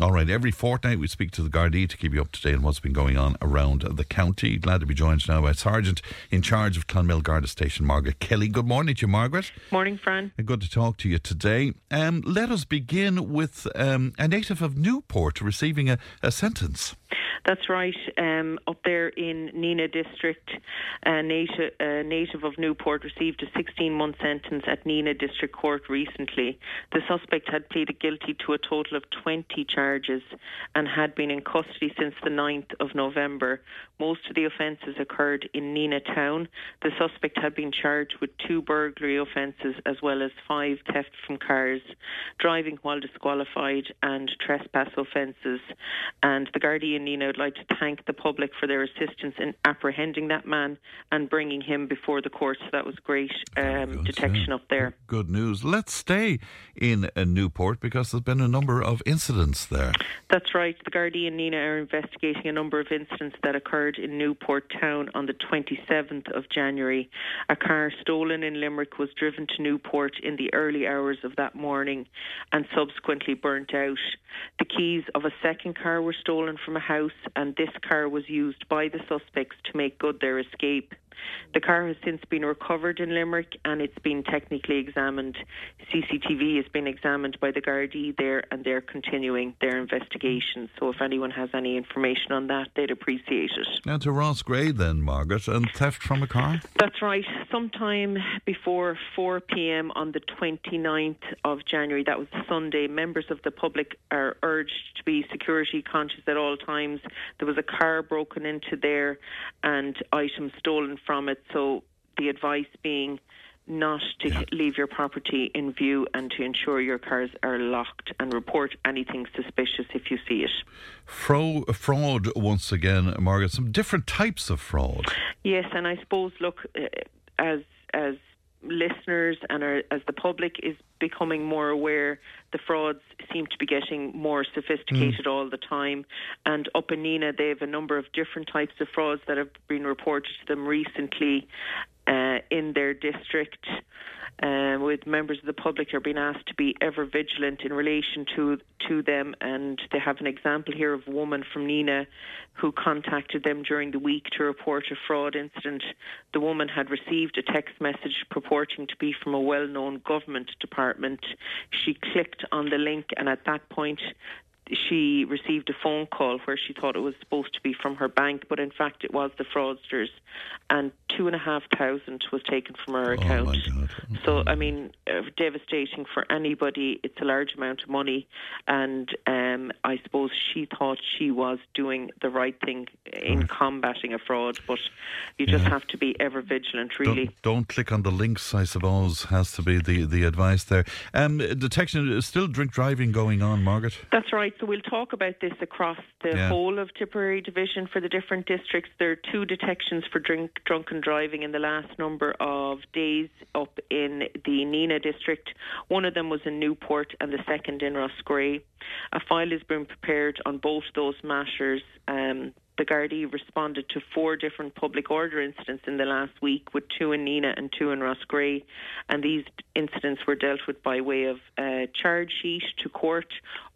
All right, every fortnight we speak to the Gardaí to keep you up to date on what's been going on around the county. Glad to be joined now by Sergeant in charge of Clonmel Garda Station, Margaret Kelly. Good morning to you, Margaret. Morning, Fran. Good to talk to you today. Um, let us begin with um, a native of Newport receiving a, a sentence. That's right. Um, up there in Nenagh District, a native, a native of Newport received a 16 month sentence at Nenagh District Court recently. The suspect had pleaded guilty to a total of 20 charges and had been in custody since the 9th of November. Most of the offences occurred in Nenagh town. The suspect had been charged with two burglary offences as well as five theft from cars, driving while disqualified, and trespass offences. And the Gardaí in Would like to thank the public for their assistance in apprehending that man and bringing him before the court. So that was great um, detection yeah. up there. Good news. Let's stay in uh, Newport because there's been a number of incidents there. That's right. The Gardaí in Nenagh are investigating a number of incidents that occurred in Newport town on the 27th of January. A car stolen in Limerick was driven to Newport in the early hours of that morning and subsequently burnt out. The keys of a second car were stolen from a house and this car was used by the suspects to make good their escape. The car has since been recovered in Limerick and it's been technically examined. CCTV has been examined by the Gardaí there and they're continuing their investigation. So if anyone has any information on that, they'd appreciate it. Now to Roscrea then, Margaret, and theft from a car? That's right. Sometime before 4 p.m. on the 29th of January, that was Sunday, members of the public are urged to be security conscious at all times. There was a car broken into there and items stolen from it. So the advice being not to yeah. leave your property in view and to ensure your cars are locked and report anything suspicious if you see it. Fro- fraud, once again, Margaret, some different types of fraud. Yes, and I suppose, look, uh, as as listeners and our, as the public is becoming more aware, the frauds seem to be getting more sophisticated mm. all the time. And up in Nenagh, they have a number of different types of frauds that have been reported to them recently uh, in their district. Uh, with members of the public are being asked to be ever vigilant in relation to to them, and they have an example here of a woman from Nenagh who contacted them during the week to report a fraud incident. The woman had received a text message purporting to be from a well-known government department. She clicked on the link, and at that point, she received a phone call where she thought it was supposed to be from her bank, but in fact it was the fraudsters, and two and a half thousand was taken from her account. Oh so I mean, uh, devastating for anybody. It's a large amount of money, and um, I suppose she thought she was doing the right thing in right. combating a fraud, but you just yeah. have to be ever vigilant. Really, don't, don't, click on the links. I suppose has to be the the advice there. Um, detection is still drink driving going on, Margaret. That's right. So we'll talk about this across the yeah. whole of Tipperary Division for the different districts. There are two detections for drink, drunken driving in the last number of days up in the Nenagh district. One of them was in Newport and the second in Roscrea. A file has been prepared on both those matters. Um, the Gardaí responded to four different public order incidents in the last week, with two in Nenagh and two in Roscrea. And these incidents were dealt with by way of a charge sheet to court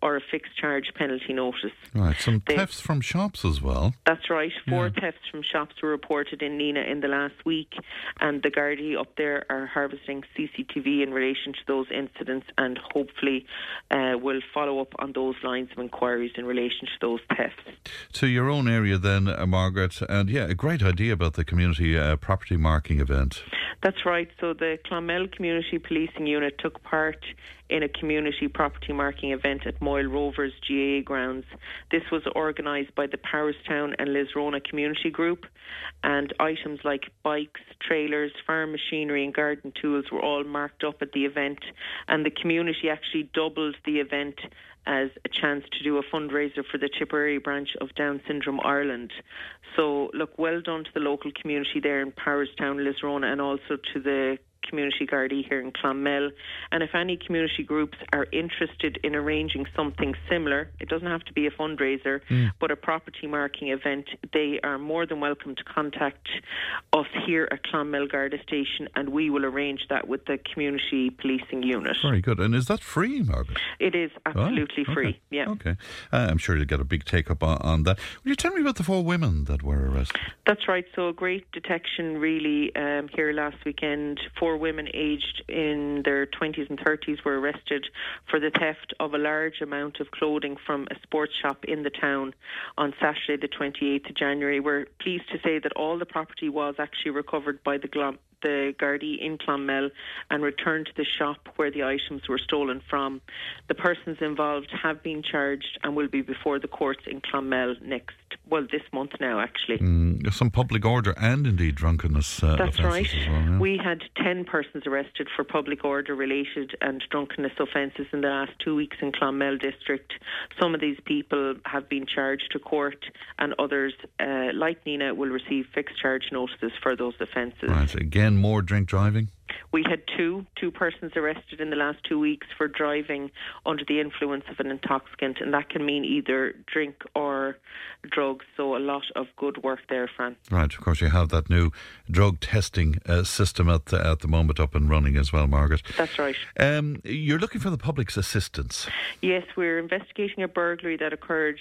or a fixed charge penalty notice. Right, some they, thefts from shops as well. That's right. Four yeah. thefts from shops were reported in Nenagh in the last week, and the Gardaí up there are harvesting CCTV in relation to those incidents, and hopefully uh, will follow up on those lines of inquiries in relation to those thefts. To your own area then, uh, Margaret. And yeah, a great idea about the community uh, property marking event. That's right. So the Clonmel Community Policing Unit took part in a community property marking event at Moyle Rovers GAA grounds. This was organised by the Powerstown and Lisronagh Community Group, and items like bikes, trailers, farm machinery, and garden tools were all marked up at the event. And the community actually doubled the event as a chance to do a fundraiser for the Tipperary branch of Down Syndrome Ireland. So, look, well done to the local community there in Powerstown, Lisronagh, and also to the community Gardaí here in Clonmel. And if any community groups are interested in arranging something similar, it doesn't have to be a fundraiser, mm. but a property marking event, they are more than welcome to contact us here at Clonmel Garda Station and we will arrange that with the community policing unit. Very good. And is that free, Margaret? It is absolutely oh, okay. free, yeah. Okay. Uh, I'm sure you'll get a big take up on, on, that. Will you tell me about the four women that were arrested? That's right. So, a great detection really um, here last weekend. Four women aged in their 20s and 30s were arrested for the theft of a large amount of clothing from a sports shop in the town on Saturday, the 28th of January. We're pleased to say that all the property was actually recovered by the the Gardaí in Clonmel and returned to the shop where the items were stolen from. The persons involved have been charged and will be before the courts in Clonmel next, well, this month now, actually. Mm, some public order and indeed drunkenness. Uh, That's right. Well, yeah. We had 10 persons arrested for public order related and drunkenness offences in the last two weeks in Clonmel district. Some of these people have been charged to court and others, uh, like Nenagh, will receive fixed charge notices for those offences. Right. Again, more drink driving? We had two two persons arrested in the last two weeks for driving under the influence of an intoxicant, and that can mean either drink or drugs. So a lot of good work there, Fran. Right, of course, you have that new drug testing uh, system at the, at the moment up and running as well, Margaret. That's right. Um, you're looking for the public's assistance. Yes, we're investigating a burglary that occurred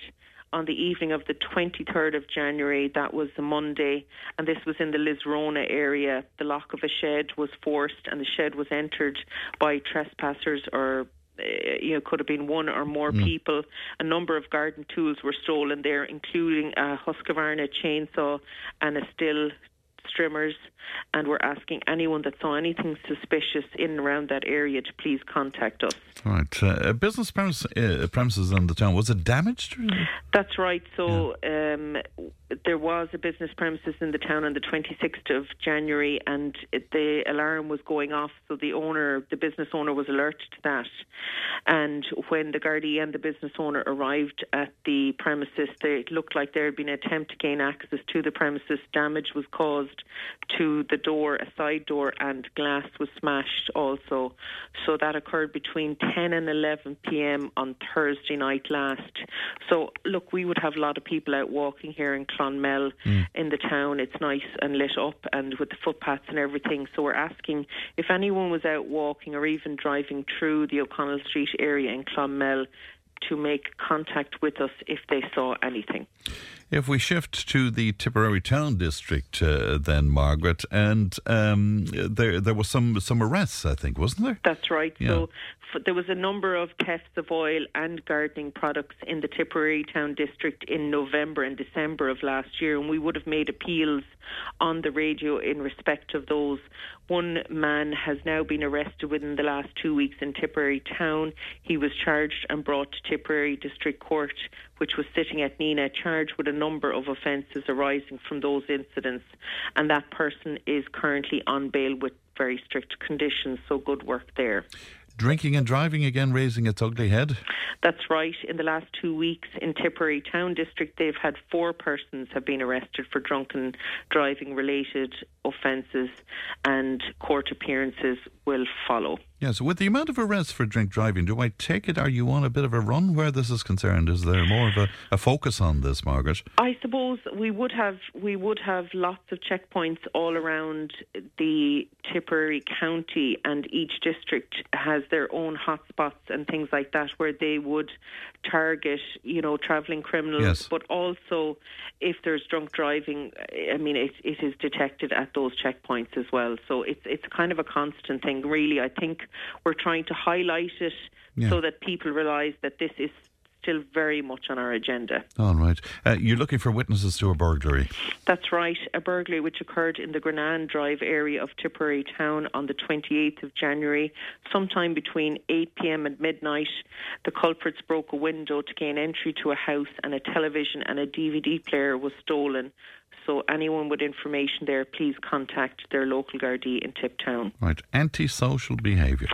on the evening of the 23rd of January. That was the Monday, and this was in the Lisronagh area. The lock of a shed was forced, and the shed was entered by trespassers or uh, you know, could have been one or more mm. people. A number of garden tools were stolen there, including a Husqvarna chainsaw and a Stihl trimmers, and we're asking anyone that saw anything suspicious in and around that area to please contact us. Right. Uh, business premise, uh, premises in the town, was it damaged? That's right. So yeah. um, there was a business premises in the town on the 26th of January, and it, the alarm was going off. So the owner, the business owner, was alerted to that. And when the Gardaí and the business owner arrived at the premises, they, it looked like there had been an attempt to gain access to the premises. Damage was caused to the door, a side door, and glass was smashed also. So that occurred between 10 and 11 p.m. on Thursday night last. So look, we would have a lot of people out walking here in Clonmel mm. in the town. It's nice and lit up and with the footpaths and everything. So we're asking if anyone was out walking or even driving through the O'Connell Street area in Clonmel to make contact with us if they saw anything. If we shift to the Tipperary Town District, uh, then Margaret, and um, there there was some some arrests, I think, wasn't there? That's right. Yeah. So there was a number of thefts of oil and gardening products in the Tipperary Town District in November and December of last year, and we would have made appeals on the radio in respect of those. One man has now been arrested within the last two weeks in Tipperary Town. He was charged and brought to Tipperary District Court, which was sitting at Nenagh, charged with number of offences arising from those incidents, and that person is currently on bail with very strict conditions. So good work there. Drinking and driving again raising its ugly head. That's right. In the last two weeks in Tipperary Town District, they've had four persons have been arrested for drunken driving related offences, and court appearances will follow. Yes, with the amount of arrests for drink driving, do I take it? Are you on a bit of a run where this is concerned? Is there more of a, a focus on this, Margaret? I suppose we would have we would have lots of checkpoints all around the Tipperary county, and each district has their own hotspots and things like that, where they would target, you know, travelling criminals, yes. but also if there's drunk driving, I mean, it, it is detected at those checkpoints as well. So it's it's kind of a constant thing, really. I think we're trying to highlight it yeah. so that people realise that this is still very much on our agenda. All right. Uh, you're looking for witnesses to a burglary. That's right. A burglary which occurred in the Grannan Drive area of Tipperary Town on the 28th of January, sometime between 8 pm and midnight. The culprits broke a window to gain entry to a house, and a television and a DVD player was stolen. So anyone with information there, please contact their local Gardaí in Tiptown. Right, antisocial behaviour.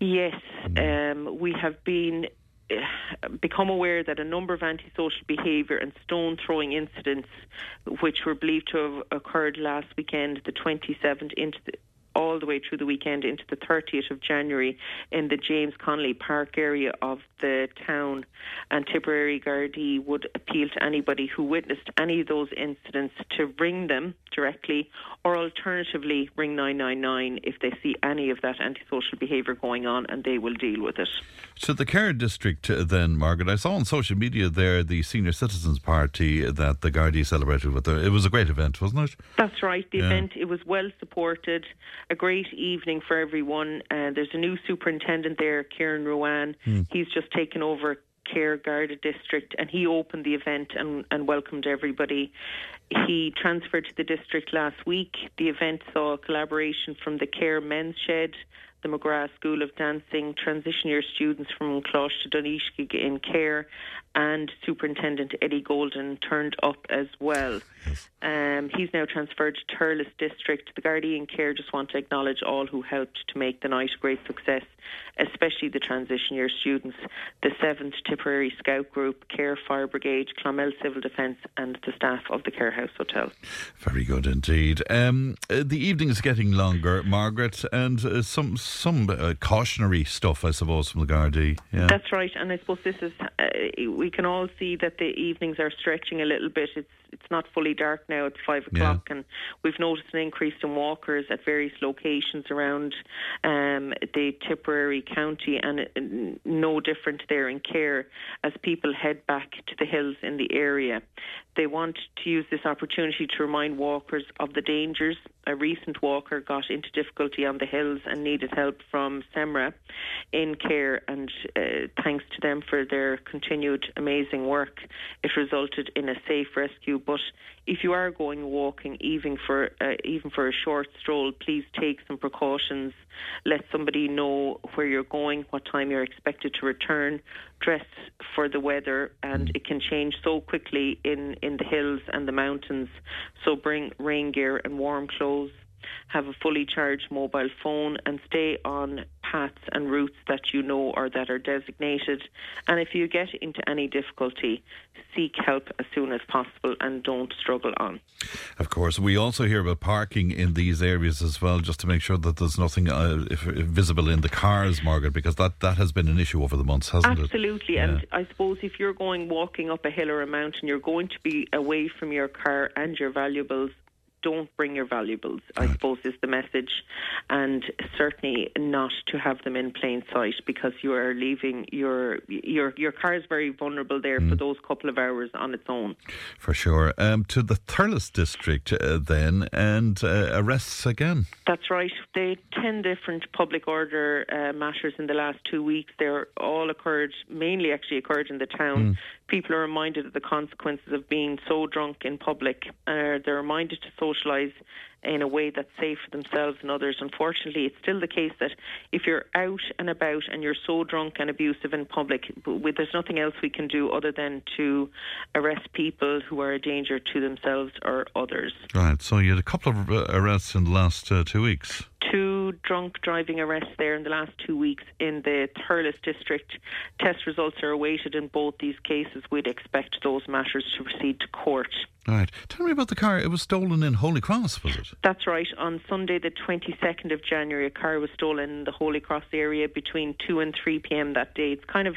Yes, mm. um, we have been uh, become aware that a number of antisocial behaviour and stone throwing incidents, which were believed to have occurred last weekend, the 27th into the, all the way through the weekend into the 30th of January in the James Connolly Park area of the town. And Tipperary Gardaí would appeal to anybody who witnessed any of those incidents to ring them directly or alternatively ring 999 if they see any of that antisocial behaviour going on and they will deal with it. So the Cahir District uh, then, Margaret, I saw on social media there the Senior Citizens Party that the Gardaí celebrated with. It was a great event, wasn't it? That's right. The yeah. event, it was well supported, a great evening for everyone. Uh, there's a new superintendent there, Kieran Ruane. Hmm. He's just taken over Cahir Garda district and he opened the event and, and welcomed everybody. He transferred to the district last week. The event saw a collaboration from the Cahir Men's Shed, the McGrath School of Dancing, transition year students from Coláiste Dún Iascaigh in Cahir, and Superintendent Eddie Golden turned up as well. Um, he's now transferred to Thurles District. The Gardaí in Cahir just want to acknowledge all who helped to make the night a great success, especially the transition year students, the 7th Tipperary Scout Group, Cahir Fire Brigade, Clonmel Civil Defence, and the staff of the Care House Hotel. Very good indeed. Um, uh, the evening is getting longer, Margaret, and uh, some some uh, cautionary stuff, I suppose, from the Gardaí. Yeah. That's right, and I suppose this is. Uh, we can all see that the evenings are stretching a little bit. It's it's not fully dark now. It's five o'clock, yeah. and we've noticed an increase in walkers at various locations around um, the Tipperary county, and it, no different there in Cahir as people head back to the hills in the area. They want to use this opportunity to remind walkers of the dangers. A recent walker got into difficulty on the hills and needed help from SEMRA in Cahir, and uh, thanks to them for their continued amazing work, it resulted in a safe rescue. But if you are going walking, even for uh, even for a short stroll, please take some precautions. Let somebody know where you're going, what time you're expected to return. Dress for the weather, and it can change so quickly in in the hills and the mountains. So bring rain gear and warm clothes have a fully charged mobile phone, and stay on paths and routes that you know or that are designated. And if you get into any difficulty, seek help as soon as possible and don't struggle on. Of course, we also hear about parking in these areas as well, just to make sure that there's nothing uh, visible in the cars, Margaret, because that, that has been an issue over the months, hasn't Absolutely. it? Absolutely. And yeah. I suppose if you're going walking up a hill or a mountain, you're going to be away from your car and your valuables don't bring your valuables, right. I suppose is the message. And certainly not to have them in plain sight because you are leaving your your your car is very vulnerable there mm. for those couple of hours on its own. For sure. Um, to the Thurles district uh, then and uh, arrests again. That's right. They ten different public order uh, matters in the last two weeks. They're all occurred mainly actually occurred in the town. Mm people are reminded of the consequences of being so drunk in public. Uh, they're reminded to socialise in a way that's safe for themselves and others. Unfortunately, it's still the case that if you're out and about and you're so drunk and abusive in public, there's nothing else we can do other than to arrest people who are a danger to themselves or others. Right. So you had a couple of uh, arrests in the last uh, two weeks two drunk driving arrests there in the last two weeks in the Thurles district. Test results are awaited in both these cases. We'd expect those matters to proceed to court. Right. Tell me about the car. It was stolen in Holy Cross, was it? That's right. On Sunday, the 22nd of January, a car was stolen in the Holy Cross area between 2 and 3 p.m. that day. It's kind of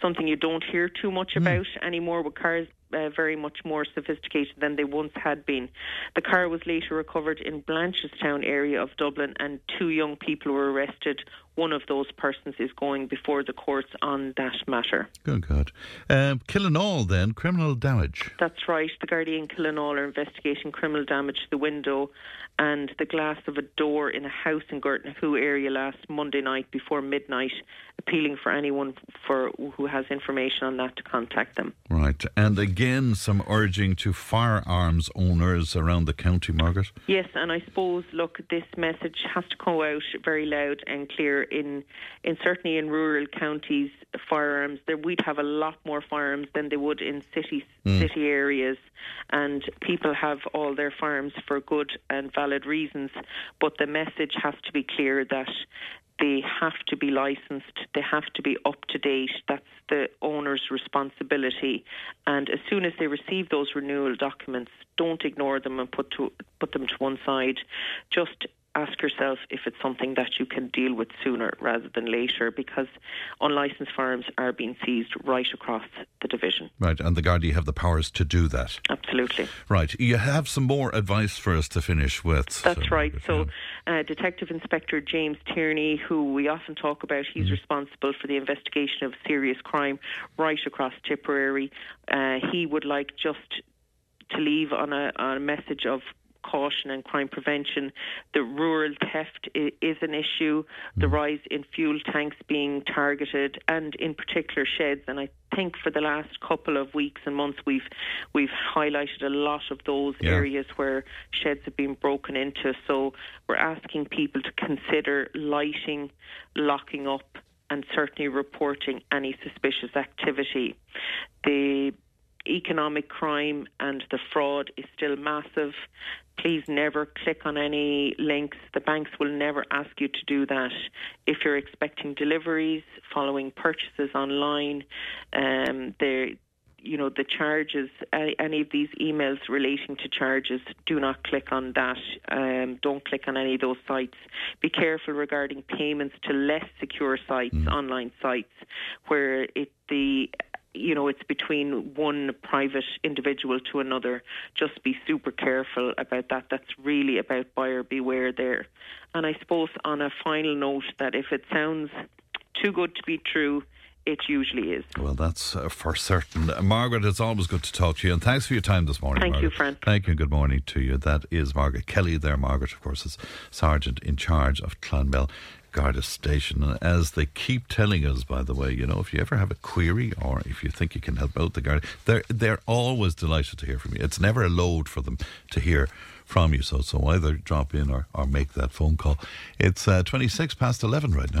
something you don't hear too much mm. about anymore with cars uh, very much more sophisticated than they once had been. The car was later recovered in Blanchardstown area of Dublin, and two young people were arrested. One of those persons is going before the courts on that matter. Good God. Um, Killenaule, then, criminal damage. That's right. The Gardaí Killenaule are investigating criminal damage to the window and the glass of a door in a house in Gortnahoe area last Monday night before midnight, appealing for anyone for who has information on that to contact them. Right. And again, some urging to firearms owners around the county, Margaret? Yes, and I suppose, look, this message has to go out very loud and clear in, in certainly in rural counties, firearms. There, we'd have a lot more firearms than they would in cities, mm. city areas, and people have all their firearms for good and valid valid reasons, but the message has to be clear that they have to be licensed, they have to be up to date. That's the owner's responsibility. And as soon as they receive those renewal documents, don't ignore them and put to put them to one side. Just ask yourself if it's something that you can deal with sooner rather than later because unlicensed farms are being seized right across the division. Right, and the Gardaí have the powers to do that. Absolutely. Right, you have some more advice for us to finish with. That's so, right. So, uh, Detective Inspector James Tierney, who we often talk about, he's mm. responsible for the investigation of serious crime right across Tipperary. Uh, he would like just to leave on a, on a message of caution and crime prevention. The rural theft is an issue, the mm. rise in fuel tanks being targeted, and in particular sheds. And I think for the last couple of weeks and months, we've we've highlighted a lot of those yeah. areas where sheds have been broken into. So we're asking people to consider lighting, locking up, and certainly reporting any suspicious activity. The economic crime and the fraud is still massive. Please never click on any links. The banks will never ask you to do that. If you're expecting deliveries, following purchases online, um, you know the charges any of these emails relating to charges do not click on that um, don't click on any of those sites be careful regarding payments to less secure sites mm. online sites where it the you know, it's between one private individual to another. Just be super careful about that. That's really about buyer beware there. And I suppose on a final note that if it sounds too good to be true, it usually is. Well, that's uh, for certain. Uh, Margaret, it's always good to talk to you, and thanks for your time this morning. Thank Margaret. you, Fran. Thank you, and good morning to you. That is Margaret Kelly there. Margaret, of course, is Sergeant in charge of Clonmel Garda station. And as they keep telling us, by the way, you know, if you ever have a query or if you think you can help out the Garda, they're, they're always delighted to hear from you. It's never a load for them to hear from you. So, so either drop in or, or make that phone call. It's uh, 26 past 11 right now.